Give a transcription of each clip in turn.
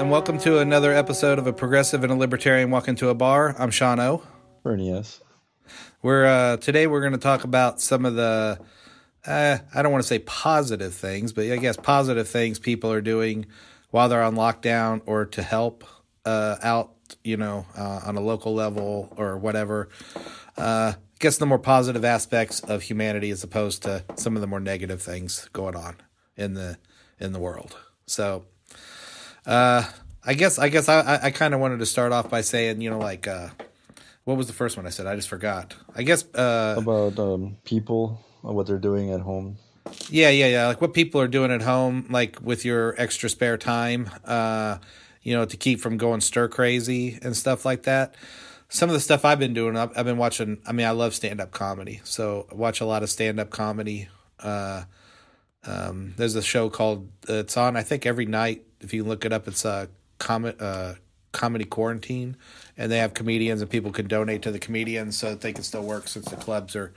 And welcome to another episode of A Progressive and a Libertarian Walk Into a Bar. I'm Sean O. Bernie, yes. We're uh, today we're going to talk about some of the uh, I don't want to say positive things, but I guess positive things people are doing while they're on lockdown or to help uh, out, you know, uh, on a local level or whatever. Uh, I guess the more positive aspects of humanity as opposed to some of the more negative things going on in the in the world. So, uh, I guess I guess I I kind of wanted to start off by saying, you know, like uh, what was the first one I said? I just forgot. I guess uh, About um, people, what they're doing at home. Yeah, yeah, yeah. Like what people are doing at home, like with your extra spare time, uh, you know, to keep from going stir crazy and stuff like that. Some of the stuff I've been doing, I've, I've been watching. I mean, I love stand up comedy, so I watch a lot of stand up comedy. Uh, um, there's a show called uh, it's on. I think every night. If you look it up, it's a uh, comedy quarantine, and they have comedians, and people can donate to the comedians so that they can still work since the clubs are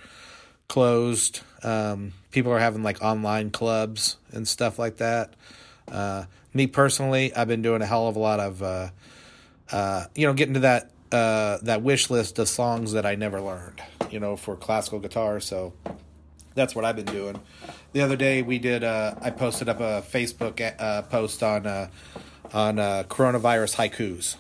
closed. Um, people are having like online clubs and stuff like that. Uh, me personally, I've been doing a hell of a lot of, uh, uh, you know, getting to that uh, that wish list of songs that I never learned, you know, for classical guitar. So that's what I've been doing. The other day we did. Uh, I posted up a Facebook uh, post on uh, on uh, coronavirus haikus,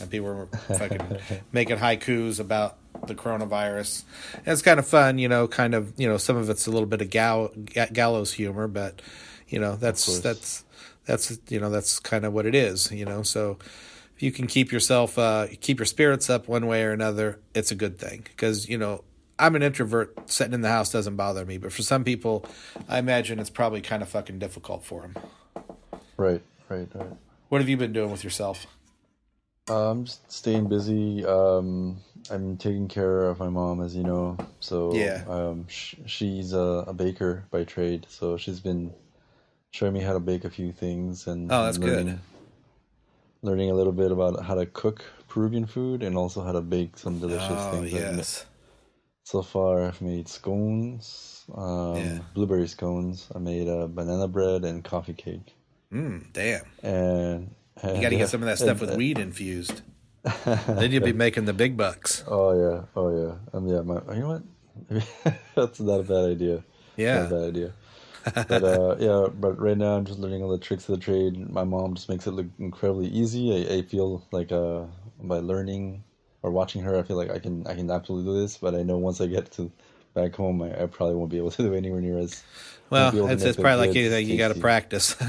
and people were fucking making haikus about the coronavirus. And it's kind of fun, you know. Kind of, you know, some of it's a little bit of gal- ga- gallows humor, but you know, that's that's that's you know that's kind of what it is, you know. So if you can keep yourself uh, keep your spirits up one way or another, it's a good thing because you know I'm an introvert. Sitting in the house doesn't bother me, but for some people, I imagine it's probably kind of fucking difficult for them. Right, right, right. What have you been doing with yourself? Uh, I'm just staying busy. Um, I'm taking care of my mom, as you know. So Yeah. um, sh- she's a, a baker by trade, so she's been showing me how to bake a few things and Oh, that's learning, good. learning a little bit about how to cook Peruvian food and also how to bake some delicious Oh things. Yes, So far, I've made scones, um, Yeah. blueberry scones. I made uh, banana bread and coffee cake. mm, damn. And, You got to get some of that stuff with weed infused. then you'll be making the big bucks. Oh yeah, oh yeah, um, yeah. My, you know what? That's not a bad idea. Yeah. not a bad idea. But uh, yeah, but right now I'm just learning all the tricks of the trade. My mom just makes it look incredibly easy. I, I feel like uh, by learning or watching her, I feel like I can I can absolutely do this. But I know once I get to back home, I, I probably won't be able to do anywhere near as won't be able Well, it's, it's probably like anything. You got to practice.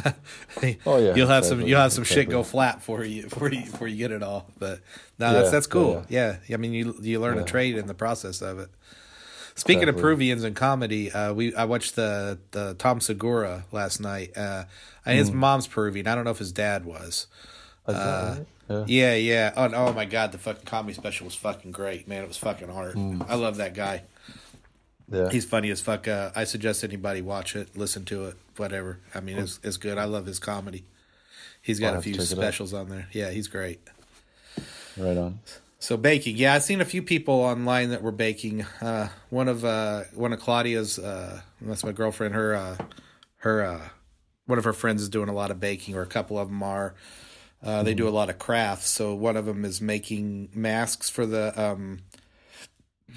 Oh, yeah, you'll have some you'll have some shit go flat for you before you before you get it all. But no, Yeah, that's that's yeah, cool. Yeah. I mean you you learn a trade in the process of it. Speaking of Peruvians and comedy, uh, we I watched the the Tom Segura last night. Uh, and his mom's Peruvian. I don't know if his dad was. Right? Yeah. Yeah, yeah. Oh, oh my god, the fucking comedy special was fucking great, man. It was fucking hard. I love that guy. yeah. He's funny as fuck. Uh, I suggest anybody watch it, listen to it, whatever. I mean, it's it's good. I love his comedy. He's got I'll a few check it out. specials on there. Yeah, he's great. right on. So baking, yeah, I've seen a few people online that were baking. Uh, one of uh, one of Claudia's, uh, that's my girlfriend. Her uh, her uh, one of her friends is doing a lot of baking, or a couple of them are. Uh, they do a lot of crafts. So one of them is making masks for the um,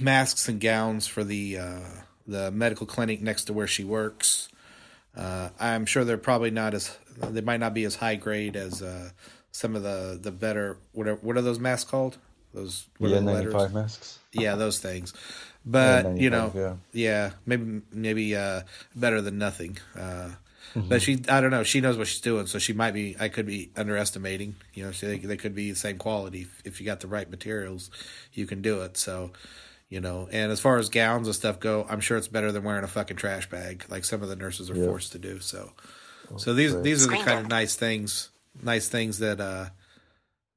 masks and gowns for the uh, the medical clinic next to where she works. Uh, I'm sure they're probably not as they might not be as high grade as uh, some of the the better whatever what are those masks called? Those what are the letters? N95 masks. Yeah, those things. But you know, N95, yeah. maybe maybe uh, better than nothing. Mm-hmm. But she, I don't know. She knows what she's doing, so she might be. I could be underestimating. You know, she, they, they could be the same quality if, if you got the right materials. You can do it. So, you know. And as far as gowns and stuff go, I'm sure it's better than wearing a fucking trash bag like some of the nurses are Yeah. forced to do. So, so these right. these are the kind of nice things, nice things that uh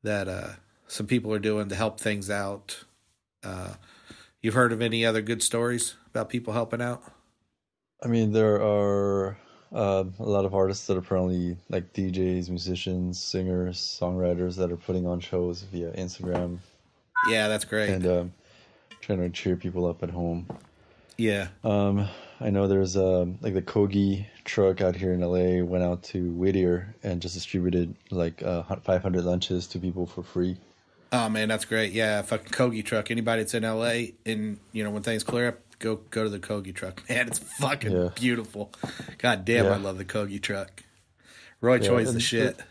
that uh some people are doing to help things out. Uh, you've heard of any other good stories about people helping out? I mean, there are uh, a lot of artists that are apparently like DJs, musicians, singers, songwriters that are putting on shows via Instagram Yeah, that's great. and um, trying to cheer people up at home. yeah, Um, I know there's um like the Kogi truck out here in LA went out to Whittier and just distributed like uh, 500 lunches to people for free. Oh man, that's great. Yeah, fucking Kogi truck. Anybody that's in LA and you know when things clear up, go go to the Kogi truck. Man, it's fucking Yeah. beautiful. God damn, I love the Kogi truck. Roy Yeah, Choi's the and shit.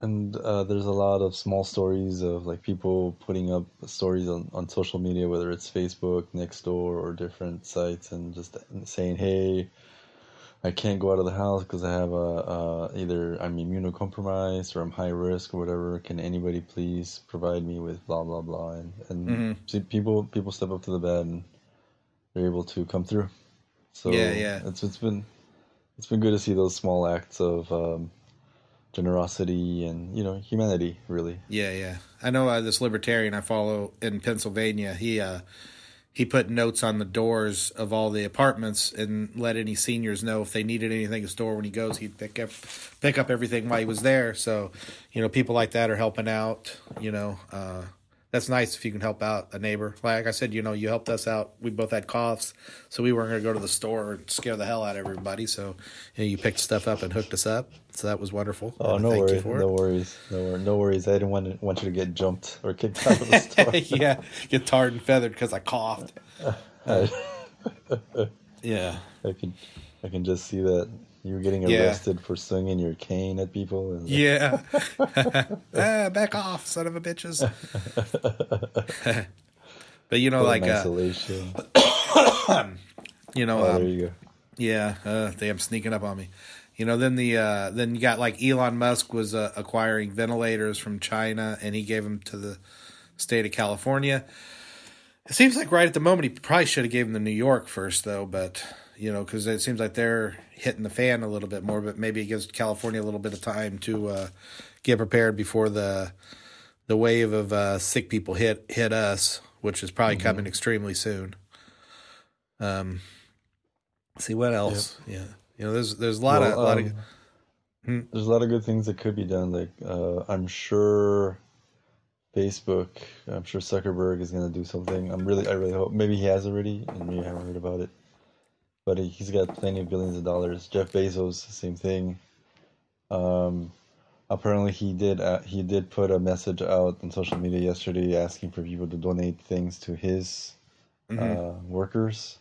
And uh, there's a lot of small stories of like people putting up stories on, on social media, whether it's Facebook, Nextdoor, or different sites, and just saying, "Hey, I can't go out of the house because I have a uh, either I'm immunocompromised or I'm high risk or whatever. Can anybody please provide me with blah blah blah?" And and Mhm. see, people people step up to the bat and they're able to come through. So Yeah, yeah. it's it's been it's been good to see those small acts of um, generosity and you know humanity really Yeah, yeah. I know uh, this libertarian I follow in Pennsylvania. He uh, he put notes on the doors of all the apartments and let any seniors know if they needed anything at the store when he goes. He'd pick up pick up everything while he was there. So, you know, people like that are helping out. You know, uh, that's nice if you can help out a neighbor. Like I said, you know, you helped us out. We both had coughs, so we weren't going to go to the store and scare the hell out of everybody. So, you, know, you picked stuff up and hooked us up. So that was wonderful. oh no worries no worries no, wor- no worries i didn't want to, want you to get jumped or kicked out of the store yeah, get tarred and feathered because I coughed. Yeah, I can i can just see that you were getting Yeah. arrested for swinging your cane at people and yeah. ah, back off, son of a bitches. but you know, like uh, isolation you know, oh, um, there you go yeah, uh, damn, sneaking up on me. You know, then the uh, then you got like Elon Musk was uh, acquiring ventilators from China, and he gave them to the state of California. It seems like right at the moment he probably should have gave them to New York first, though. But you know, because it seems like they're hitting the fan a little bit more. But maybe it gives California a little bit of time to uh, get prepared before the the wave of uh, sick people hit hit us, which is probably coming extremely soon. Um, see what else? Yeah, you know, there's there's a lot of a lot um, of Hmm. there's a lot of good things that could be done like uh, i'm sure facebook i'm sure zuckerberg is going to do something i'm really i really hope maybe he has already and maybe i haven't heard about it but he- he's got plenty of billions of dollars jeff bezos same thing um apparently he did uh, he did put a message out on social media yesterday asking for people to donate things to his Mhm. uh, workers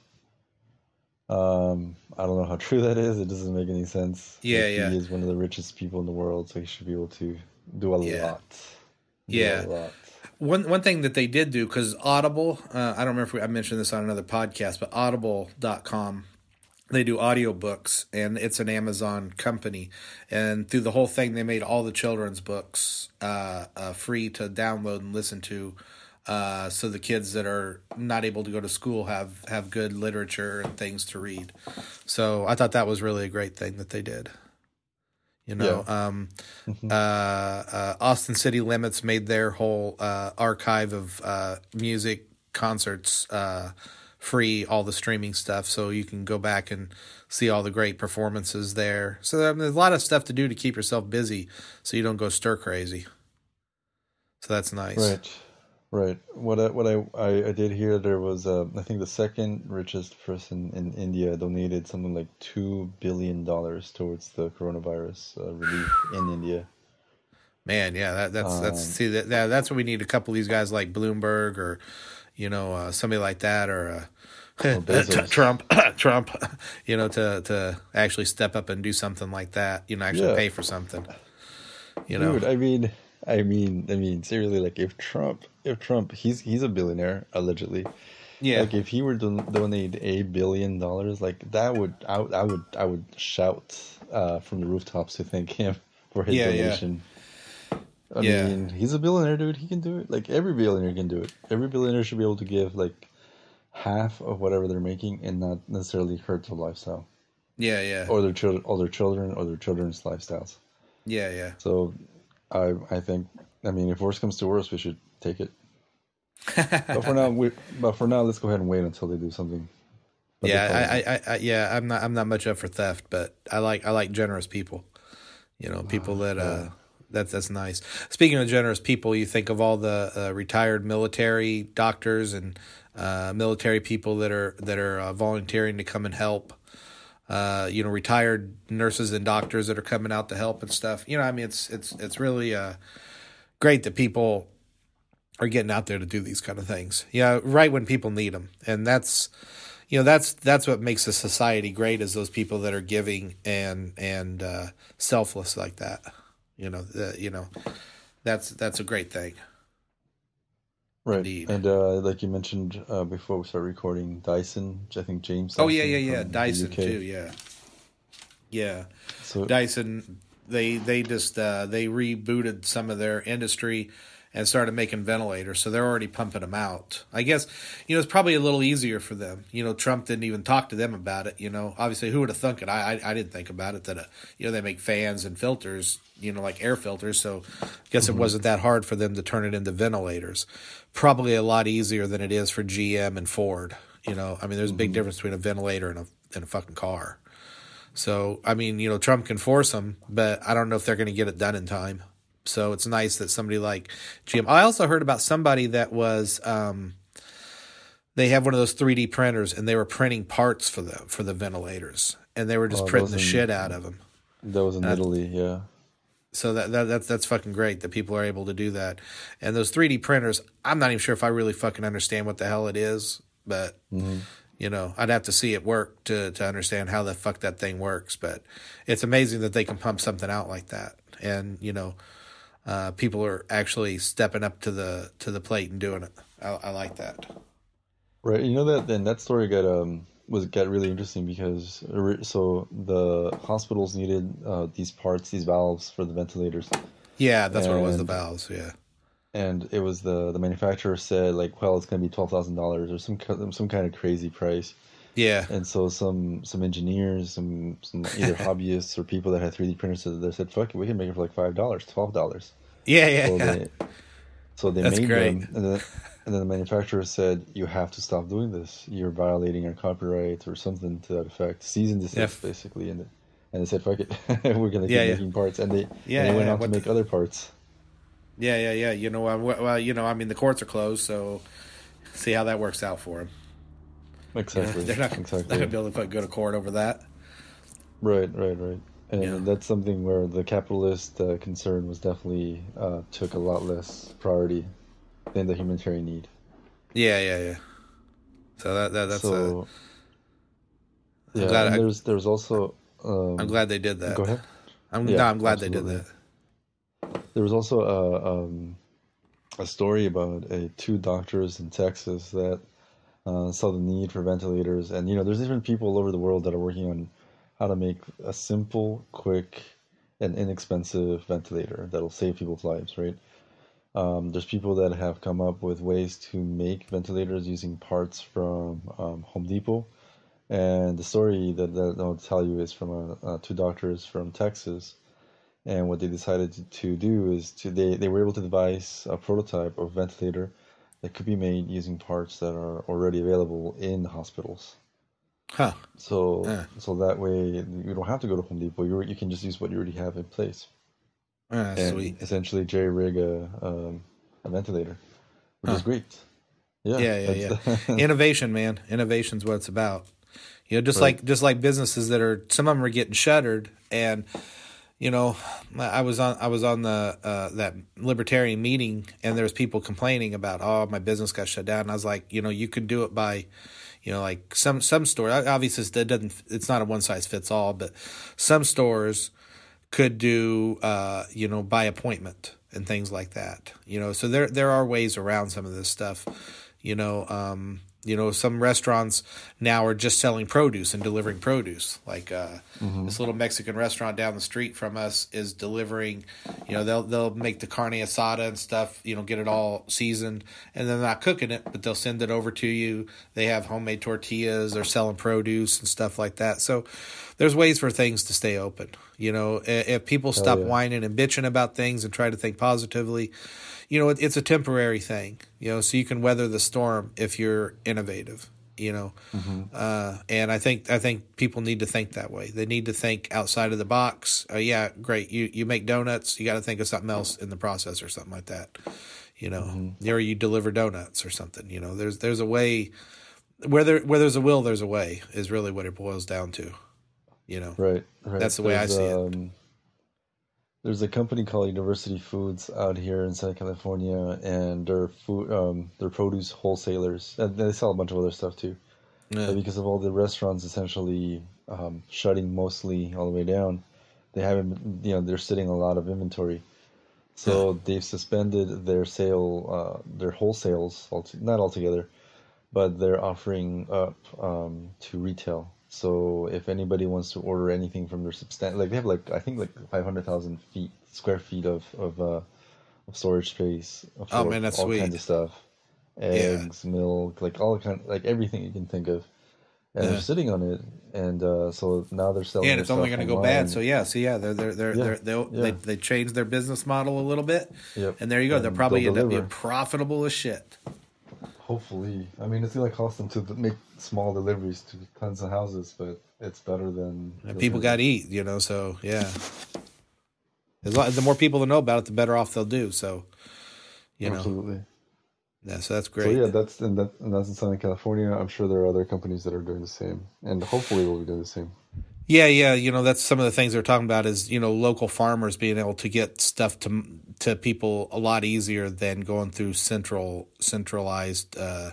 um, I don't know how true that is. It doesn't make any sense. Yeah, Like, yeah. He is one of the richest people in the world, so he should be able to do a Yeah. lot. Do Yeah. a lot. One one thing that they did do because Audible, uh, I don't remember if we, I mentioned this on another podcast, but Audible.com, they do audiobooks and it's an Amazon company. And through the whole thing, they made all the children's books uh, uh, free to download and listen to. Uh, so the kids that are not able to go to school have have good literature and things to read. So I thought that was really a great thing that they did. You know, um, uh, uh, Austin City Limits made their whole uh, archive of uh, music concerts uh, free, all the streaming stuff, so you can go back and see all the great performances there. So I mean, there's a lot of stuff to do to keep yourself busy, so you don't go stir crazy. So that's nice. Right, right. What I, what I, I, I did hear there was uh, I think the second richest person in India donated something like two billion dollars towards the coronavirus uh, relief in India. Man, yeah, that, that's that's Um, see that, that that's what we need. A couple of these guys like Bloomberg or you know uh, somebody like that or. Uh. Trump, Trump, you know, to to actually step up and do something like that, you know, actually Yeah. pay for something, you know, Dude, I mean, I mean, I mean, seriously, like if Trump, if Trump, he's he's a billionaire allegedly. yeah, Like if he were to donate a billion dollars, like that would I, would- I would I would shout uh, from the rooftops to thank him for his Yeah, yeah. I Yeah. mean, he's a billionaire, dude. He can do it. Like every billionaire can do it. Every billionaire should be able to give like half of whatever they're making and not necessarily hurt their lifestyle yeah, yeah, or their children, or their children, or their children's lifestyles. yeah, yeah. So, I I think I mean if worse comes to worse, we should take it. But for now, we but for now, let's go ahead and wait until they do something. But yeah, I, I, I, I, yeah, I'm not, I'm not much up for theft, but I like, I like generous people. You know, people that, uh, that's that's nice. Speaking of generous people, you think of all the uh, retired military doctors and uh, military people that are that are uh, volunteering to come and help. uh, you know, retired nurses and doctors that are coming out to help and stuff. You know, I mean, it's it's it's really uh, great that people are getting out there to do these kind of things. Yeah, right when people need them, and that's you know that's that's what makes a society great is those people that are giving and and uh, selfless like that. You know, the, you know, that's that's a great thing. Right, Indeed. and uh, like you mentioned uh, before we start recording, Dyson, which I think James. Oh yeah, yeah, yeah, Dyson too. Yeah, yeah. So Dyson, they they just uh, they rebooted some of their industry and started making ventilators. So they're already pumping them out. I guess, you know, it's probably a little easier for them. You know, Trump didn't even talk to them about it. You know, obviously, who would have thunk it? I, I, I didn't think about it that, uh, you know, they make fans and filters, you know, like air filters. So I guess mm-hmm. it wasn't that hard for them to turn it into ventilators. Probably a lot easier than it is for GM and Ford. You know, I mean, there's a big mm-hmm. difference between a ventilator and a, and a fucking car. So, I mean, you know, Trump can force them, but I don't know if they're going to get it done in time. So it's nice that somebody like GM. I also heard about somebody that was um, they have one of those 3D printers and they were printing parts for the for the ventilators and they were just oh, printing the in, shit out of them. That was in uh, Italy, yeah. So that, that that's that's fucking great that people are able to do that. And those 3D printers, I'm not even sure if I really fucking understand what the hell it is, but mm-hmm. you know, I'd have to see it work to to understand how the fuck that thing works. But it's amazing that they can pump something out like that. And you know, uh, people are actually stepping up to the to the plate and doing it. I, I like that. Right, you know that then that story got um was got really interesting because so the hospitals needed uh, these parts, these valves for the ventilators. Yeah, that's and, what it was. The valves, yeah. And it was the the manufacturer said like, well, it's going to be twelve thousand dollars or some some kind of crazy price. Yeah. And so some some engineers, some some either hobbyists or people that had 3D printers, they said, "Fuck it, we can make it for like five dollars, twelve dollars." Yeah, yeah. So they, so they made great. them, and then, and then the manufacturer said, "You have to stop doing this. You're violating our copyright or something to that effect." Cease and desist, yeah. basically, and and they said, "Fuck it, we're gonna keep yeah, making parts," and they yeah, and they went on to make the... other parts. Yeah, yeah, yeah. You know, well, you know, I mean, the courts are closed, so see how that works out for them. Exactly. they're not, exactly. not going to be able to go to court over that. Right, right, right. And yeah. that's something where the capitalist uh, concern was definitely uh, took a lot less priority than the humanitarian need. Yeah, yeah, yeah. So that, that that's so, a, yeah. I, there's there's also. Um, I'm glad they did that. Go ahead. I'm yeah, no, I'm glad absolutely. they did that. There was also a um, a story about a two doctors in Texas that uh, saw the need for ventilators, and you know, there's different people all over the world that are working on how to make a simple, quick, and inexpensive ventilator that'll save people's lives. Right? Um, there's people that have come up with ways to make ventilators using parts from um, Home Depot. And the story that, that I'll tell you is from uh, two doctors from Texas. And what they decided to, to do is to they, they were able to devise a prototype of ventilator that could be made using parts that are already available in hospitals. Huh. So yeah. so that way you don't have to go to Home Depot. You you can just use what you already have in place. Ah, and sweet. Essentially, jerry rig a um, a ventilator, which huh. is great. Yeah, yeah, yeah. yeah. Innovation, man. Innovation's what it's about. You know, just right. like just like businesses that are some of them are getting shuttered, and you know, I was on I was on the uh, that libertarian meeting, and there was people complaining about, oh, my business got shut down. And I was like, you know, you can do it by, you know, like some some store. Obviously, it doesn't. It's not a one size fits all, but some stores could do, uh, you know, by appointment and things like that. You know, so there there are ways around some of this stuff. You know, um, you know, some restaurants now are just selling produce and delivering produce. Like uh, mm-hmm. this little Mexican restaurant down the street from us is delivering. You know, they'll they'll make the carne asada and stuff. You know, get it all seasoned, and they're not cooking it, but they'll send it over to you. They have homemade tortillas. They're selling produce and stuff like that. So there's ways for things to stay open. You know, if people stop yeah. whining and bitching about things and try to think positively you know, it, it's a temporary thing, you know, so you can weather the storm if you're innovative, you know. Mm-hmm. Uh, and I think I think people need to think that way. They need to think outside of the box. Uh, yeah, great. You you make donuts, you got to think of something else in the process or something like that. You know, mm-hmm. or you deliver donuts or something. You know, there's there's a way where there where there's a will, there's a way is really what it boils down to. You know, Right, right. That's the way I see it. um, There's a company called University Foods out here in Southern California, and they're food, um, they're produce wholesalers, and they sell a bunch of other stuff too. Yeah. Because of all the restaurants essentially um, shutting mostly all the way down, they haven't, you know, they're sitting a lot of inventory. So they've suspended their sale, uh, their wholesales, not altogether, but they're offering up um, to retail. So if anybody wants to order anything from their substan like they have like I think like five hundred thousand feet square feet of of, uh, of storage space. For Oh, man, that's all sweet. kinds of stuff, eggs, milk, like all kind, like everything you can think of. And Yeah. they're sitting on it, and uh, so now they're selling. Yeah, and it's only going to go bad. So yeah, so yeah, they're they're they're, Yeah, they're they'll, yeah. they they changed their business model a little bit, Yep. and there you go. They'll probably end up being profitable as shit. Hopefully, I mean, it's gonna cost them to make small deliveries to tons of houses, but it's better than. And people got to eat, you know. So yeah, as long, the more people that know about it, the better off they'll do. So, you know, Absolutely. yeah. So that's So great. yeah, that's and that and that's in Southern California. I'm sure there are other companies that are doing the same, and hopefully we'll be doing the same. Yeah, yeah, you know that's some of the things they're talking about is you know local farmers being able to get stuff to to people a lot easier than going through central centralized uh,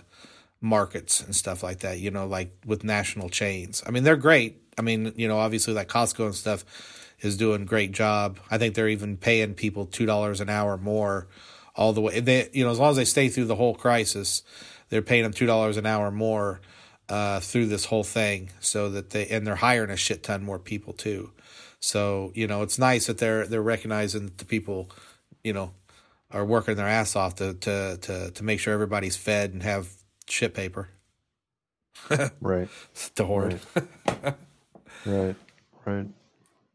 markets and stuff like that. You know, like with national chains. I mean, they're great. I mean, you know, obviously like Costco and stuff is doing a great job. I think they're even paying people two dollars an hour more all the way. They, you know, as long as they stay through the whole crisis, they're paying them two dollars an hour more uh, through this whole thing, so that they and they're hiring a shit ton more people too. So you know, it's nice that they're they're recognizing that the people, you know, are working their ass off to to to to make sure everybody's fed and have shit paper Right, to hoard. right, right.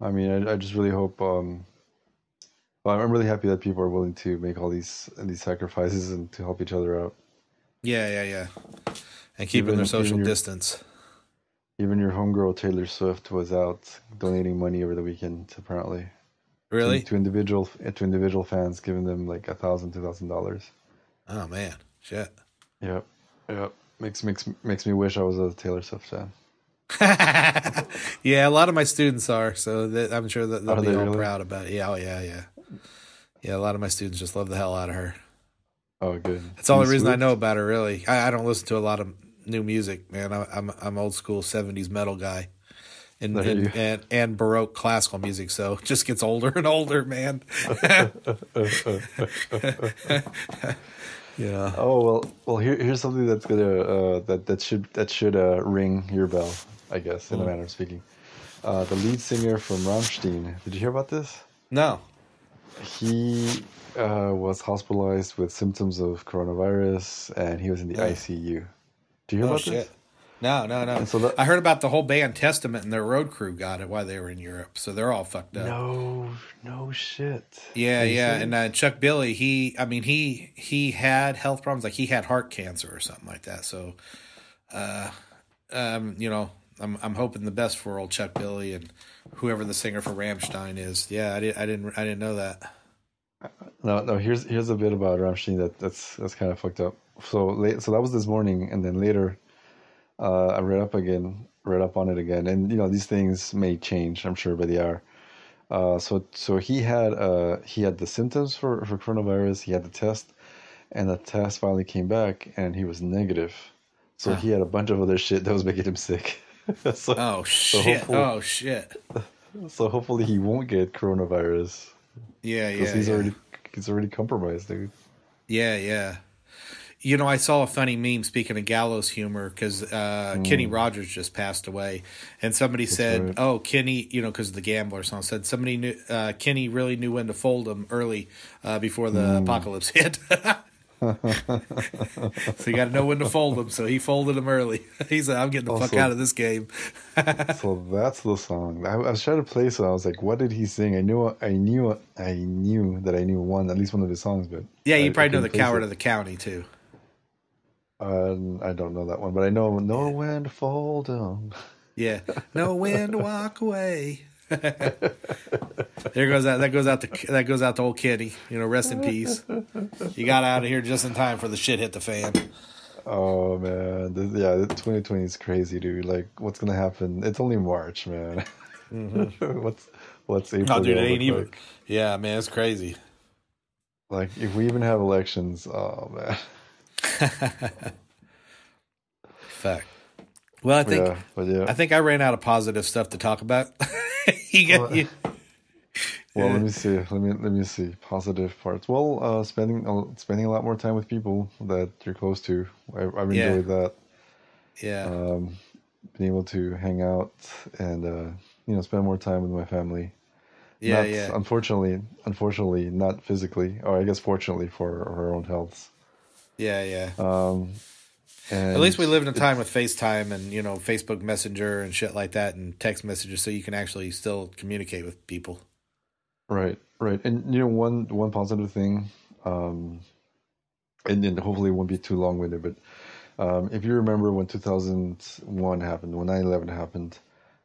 I mean, I, I just really hope. Um, well, I'm really happy that people are willing to make all these and these sacrifices and to help each other out. Yeah, yeah, yeah. And keeping Even- their social your- distance. Even your homegirl Taylor Swift was out donating money over the weekend, apparently. Really? to, to individual eh, to individual fans, giving them like a thousand, two thousand dollars. Oh man, shit. Yep, yep. Makes makes makes me wish I was a Taylor Swift fan. yeah, a lot of my students are, so that, I'm sure that they'll Are be they all really? proud about it. Yeah, oh yeah, yeah. Yeah, a lot of my students just love the hell out of her. Oh, good. That's the only reason I know about her. Really, I, I don't listen to a lot of new music, man. I, I'm I'm old school '70s metal guy, and and, and and baroque classical music. So it just gets older and older, man. yeah. Oh well, well here here's something that's gonna uh, that that should that should uh, ring your bell, I guess, in a manner of speaking. Uh, the lead singer from Rammstein. Did you hear about this? No. He uh, was hospitalized with symptoms of coronavirus, and he was in the Oh. ICU. Do you hear Oh about shit. this? No, no, no. And so that- I heard about the whole band Testament and their road crew got it while they were in Europe, so they're all fucked up. No, no shit. Yeah, you yeah, serious? and uh, Chuck Billy, he, I mean, he he had health problems, like he had heart cancer or something like that. So, uh, um, you know, I'm I'm hoping the best for old Chuck Billy and whoever the singer for Rammstein is. Yeah, I didn't, I didn't, I didn't know that. No, no. Here's here's a bit about Rammstein that that's that's kind of fucked up. So late, so that was this morning, and then later, uh, I read up again, read up on it again, and you know these things may change, I'm sure, but they are. Uh, so so he had uh he had the symptoms for for coronavirus. He had the test, and the test finally came back, and he was negative. So he had a bunch of other shit that was making him sick. so Oh shit! hopefully- oh shit! so hopefully he won't get coronavirus Yeah, yeah, he's yeah. already he's already compromised, dude. Yeah, yeah. You know, I saw a funny meme speaking of gallows humor because uh, Kenny Rogers just passed away, and somebody said, right. "Oh, Kenny," you know, because of the gambler song said somebody knew uh, Kenny really knew when to fold him early uh, before the apocalypse hit. So you got to know when to fold them. So he folded them early. he said, "I'm getting the fuck Also- out of this game." So that's the song. I, I was trying to play, so I was like, "What did he sing?" I knew, I knew, I knew that I knew one, at least one of his songs, but Yeah, you I probably know the coward it. of the county too. Uh, I don't know that one, but I know "No Wind to fold them. Yeah, no wind walk away. there goes that. That goes out to that goes out to old Kitty. You know, rest in peace. You got out of here just in time for the shit hit the fan. Oh man, yeah, 2020 is crazy, dude. Like, what's gonna happen? It's only March, man. Mm-hmm. what's what's April? No, dude, it ain't even. Like? Yeah, man, it's crazy. like if we even have elections, oh man. Fact. Well, I think yeah, but yeah. I think I ran out of positive stuff to talk about. you get Well, you. Well, let me see. Let me let me see positive parts. Well, uh, spending uh, spending a lot more time with people that you're close to. I, I've Yeah. enjoyed that. Yeah. Um, being able to hang out and uh, you know spend more time with my family. yeah. Not- Yeah. Unfortunately, unfortunately, not physically, or I guess fortunately for her own healths. Yeah. Yeah. Um, and At least we live in a time with FaceTime and you know Facebook Messenger and shit like that and text messages, so you can actually still communicate with people. Right, right, and you know one one positive thing, um, and, and hopefully it won't be too long winded, but um, if you remember when 2001 happened, when 9/11 happened,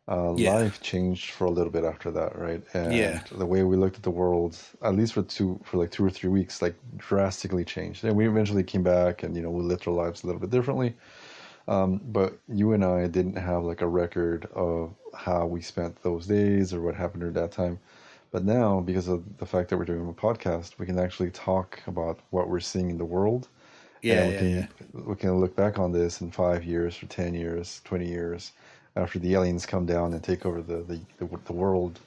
uh, Yeah. life changed for a little bit after that, right? And Yeah. the way we looked at the world, at least for two for like two or three weeks, like drastically changed. And we eventually came back, and you know we lived our lives a little bit differently. Um, but you and I didn't have like a record of how we spent those days or what happened during that time. But now, because of the fact that we're doing a podcast, we can actually talk about what we're seeing in the world. Yeah. and we Yeah. can Yeah. we can look back on this in five years, or ten years, twenty years, after the aliens come down and take over the the, the, the world.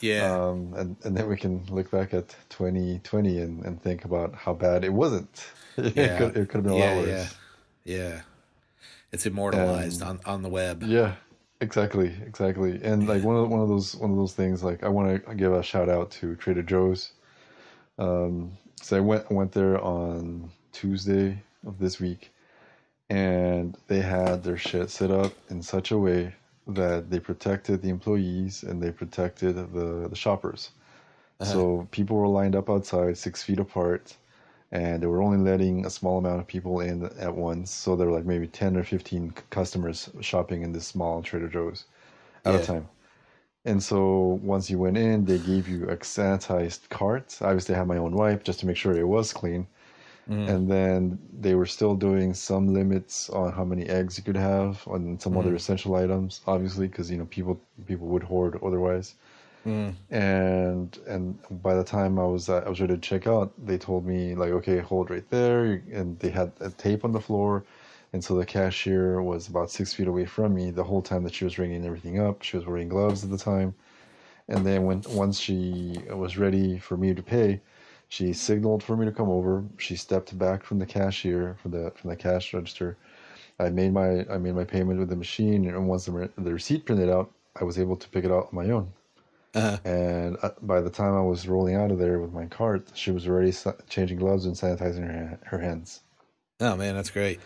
Yeah. Um, and and then we can look back at 2020 and, and think about how bad it wasn't. it Yeah. could it could have been a yeah. lot worse. Yeah. It's immortalized on on the web. Yeah, exactly, exactly. And like one of one of those one of those things. Like I want to give a shout out to Trader Joe's. Um, so I went went there on Tuesday of this week, and they had their shit set up in such a way that they protected the employees and they protected the the shoppers. Uh-huh. So people were lined up outside, six feet apart, and they were only letting a small amount of people in at once. So there were like maybe ten or fifteen customers shopping in this small Trader Joe's at Yeah. a time. And so once you went in, they gave you a sanitized cart. I obviously, I had my own wipe just to make sure it was clean. Mm. And then they were still doing some limits on how many eggs you could have on some other essential items, obviously, because you know people people would hoard otherwise Mm. and and by the time I was uh, I was ready to check out, they told me like, okay, hold right there, and they had a tape on the floor, and so the cashier was about six feet away from me the whole time that she was ringing everything up. She was wearing gloves at the time, and then when once she was ready for me to pay, she signaled for me to come over. She stepped back from the cashier from the from the cash register. I made my I made my payment with the machine, and once the, re- the receipt printed out, I was able to pick it out on my own. Uh-huh. And uh, by the time I was rolling out of there with my cart, she was already sa- changing gloves and sanitizing her, her hands. Oh man, that's great.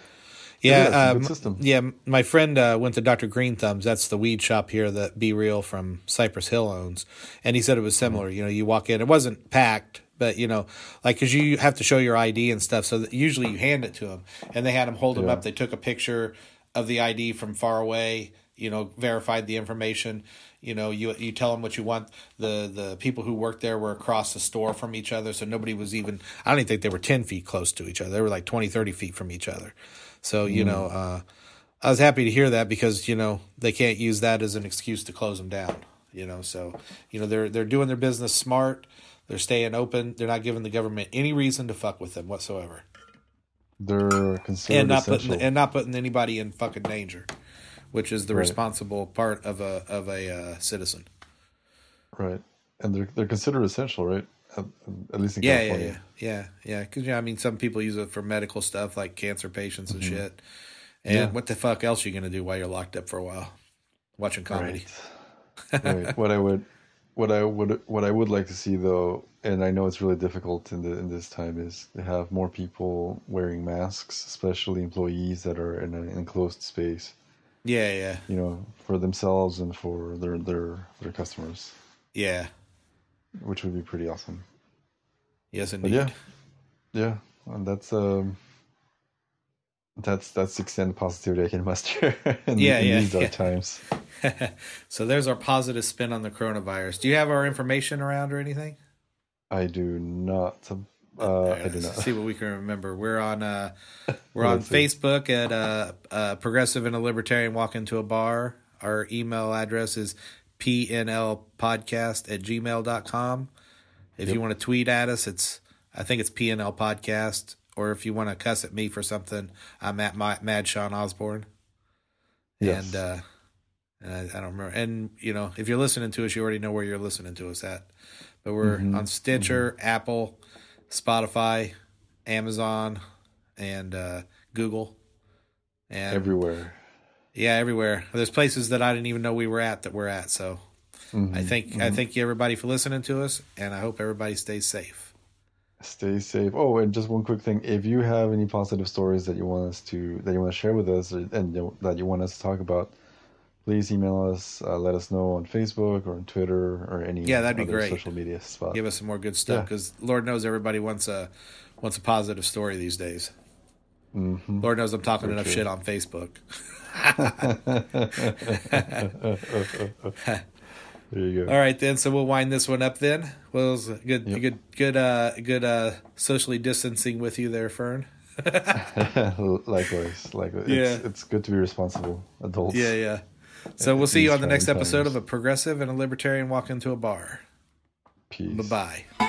Yeah, Yeah, it's a good um, yeah. My friend uh, went to Doctor Greenthumb's. That's the weed shop here that B-Real from Cypress Hill owns, and he said it was similar. Mm-hmm. You know, you walk in, it wasn't packed, but you know, like because you have to show your ID and stuff. So usually you hand it to them, and they had them hold them Yeah. up. They took a picture of the ID from far away. You know, verified the information. You know, you you tell them what you want. The the people who worked there were across the store from each other, so nobody was even. I don't even think they were ten feet close to each other. They were like 20, 30 feet from each other. So you know, uh, I was happy to hear that because you know they can't use that as an excuse to close them down. You know, so you know they're they're doing their business smart. They're staying open. They're not giving the government any reason to fuck with them whatsoever, They're considered and not essential. putting and not putting anybody in fucking danger, which is the Right. responsible part of a of a uh, citizen. right, and they're they're considered essential, right? At, at least in Yeah, yeah, California. yeah, yeah, yeah. Because yeah, I mean, some people use it for medical stuff like cancer patients and shit. And Mm-hmm. Yeah. what the fuck else are you gonna do while you're locked up for a while, watching comedy? Right. right. What I would, what I would, what I would like to see though, and I know it's really difficult in the in this time, is to have more people wearing masks, especially employees that are in an enclosed space. Yeah, yeah, You know, for themselves and for their their their customers, yeah. which would be pretty awesome. Yes, But indeed. yeah, yeah, and that's um. That's that's the extent of positivity I can muster in, Yeah, in yeah, these yeah. times. so there's our positive spin on the coronavirus. Do you have our information around or anything? I do not. Uh, I do not. see what we can remember. We're on uh, we're on see. Facebook at uh, uh, Progressive and a Libertarian Walk into a Bar. Our email address is pnlpodcast at gmail.com. If you want to tweet at us, it's I think it's PNL Podcast. Or if you want to cuss at me for something, I'm at my, Mad Sean Osborne. Yes. And uh, and I, I don't remember. And you know, if you're listening to us, you already know where you're listening to us at. But we're on Stitcher, Apple, Spotify, Amazon, and uh, Google, and Everywhere. yeah, everywhere. There's places that I didn't even know we were at that we're at. So I think I thank you everybody for listening to us, and I hope everybody stays safe. Stay safe. Oh, and just one quick thing: if you have any positive stories that you want us to that you want to share with us, or, and you that you want us to talk about, please email us. Uh, let us know on Facebook or on Twitter or any Yeah, that'd be great. social media spot. Give us some more good stuff Yeah. because Lord knows everybody wants a wants a positive story these days. Mm-hmm. Lord knows I'm talking For enough sure. shit on Facebook. There you go. All right, then. So we'll wind this one up. Then, well, it was a good, Yep. good, good, uh, good, uh, socially distancing with you there, Fern. likewise, likewise. Yeah. It's, it's good to be responsible adults. Yeah, yeah. So we'll see you on the next trying episode of a progressive and a libertarian walk into a bar. Peace. Bye bye.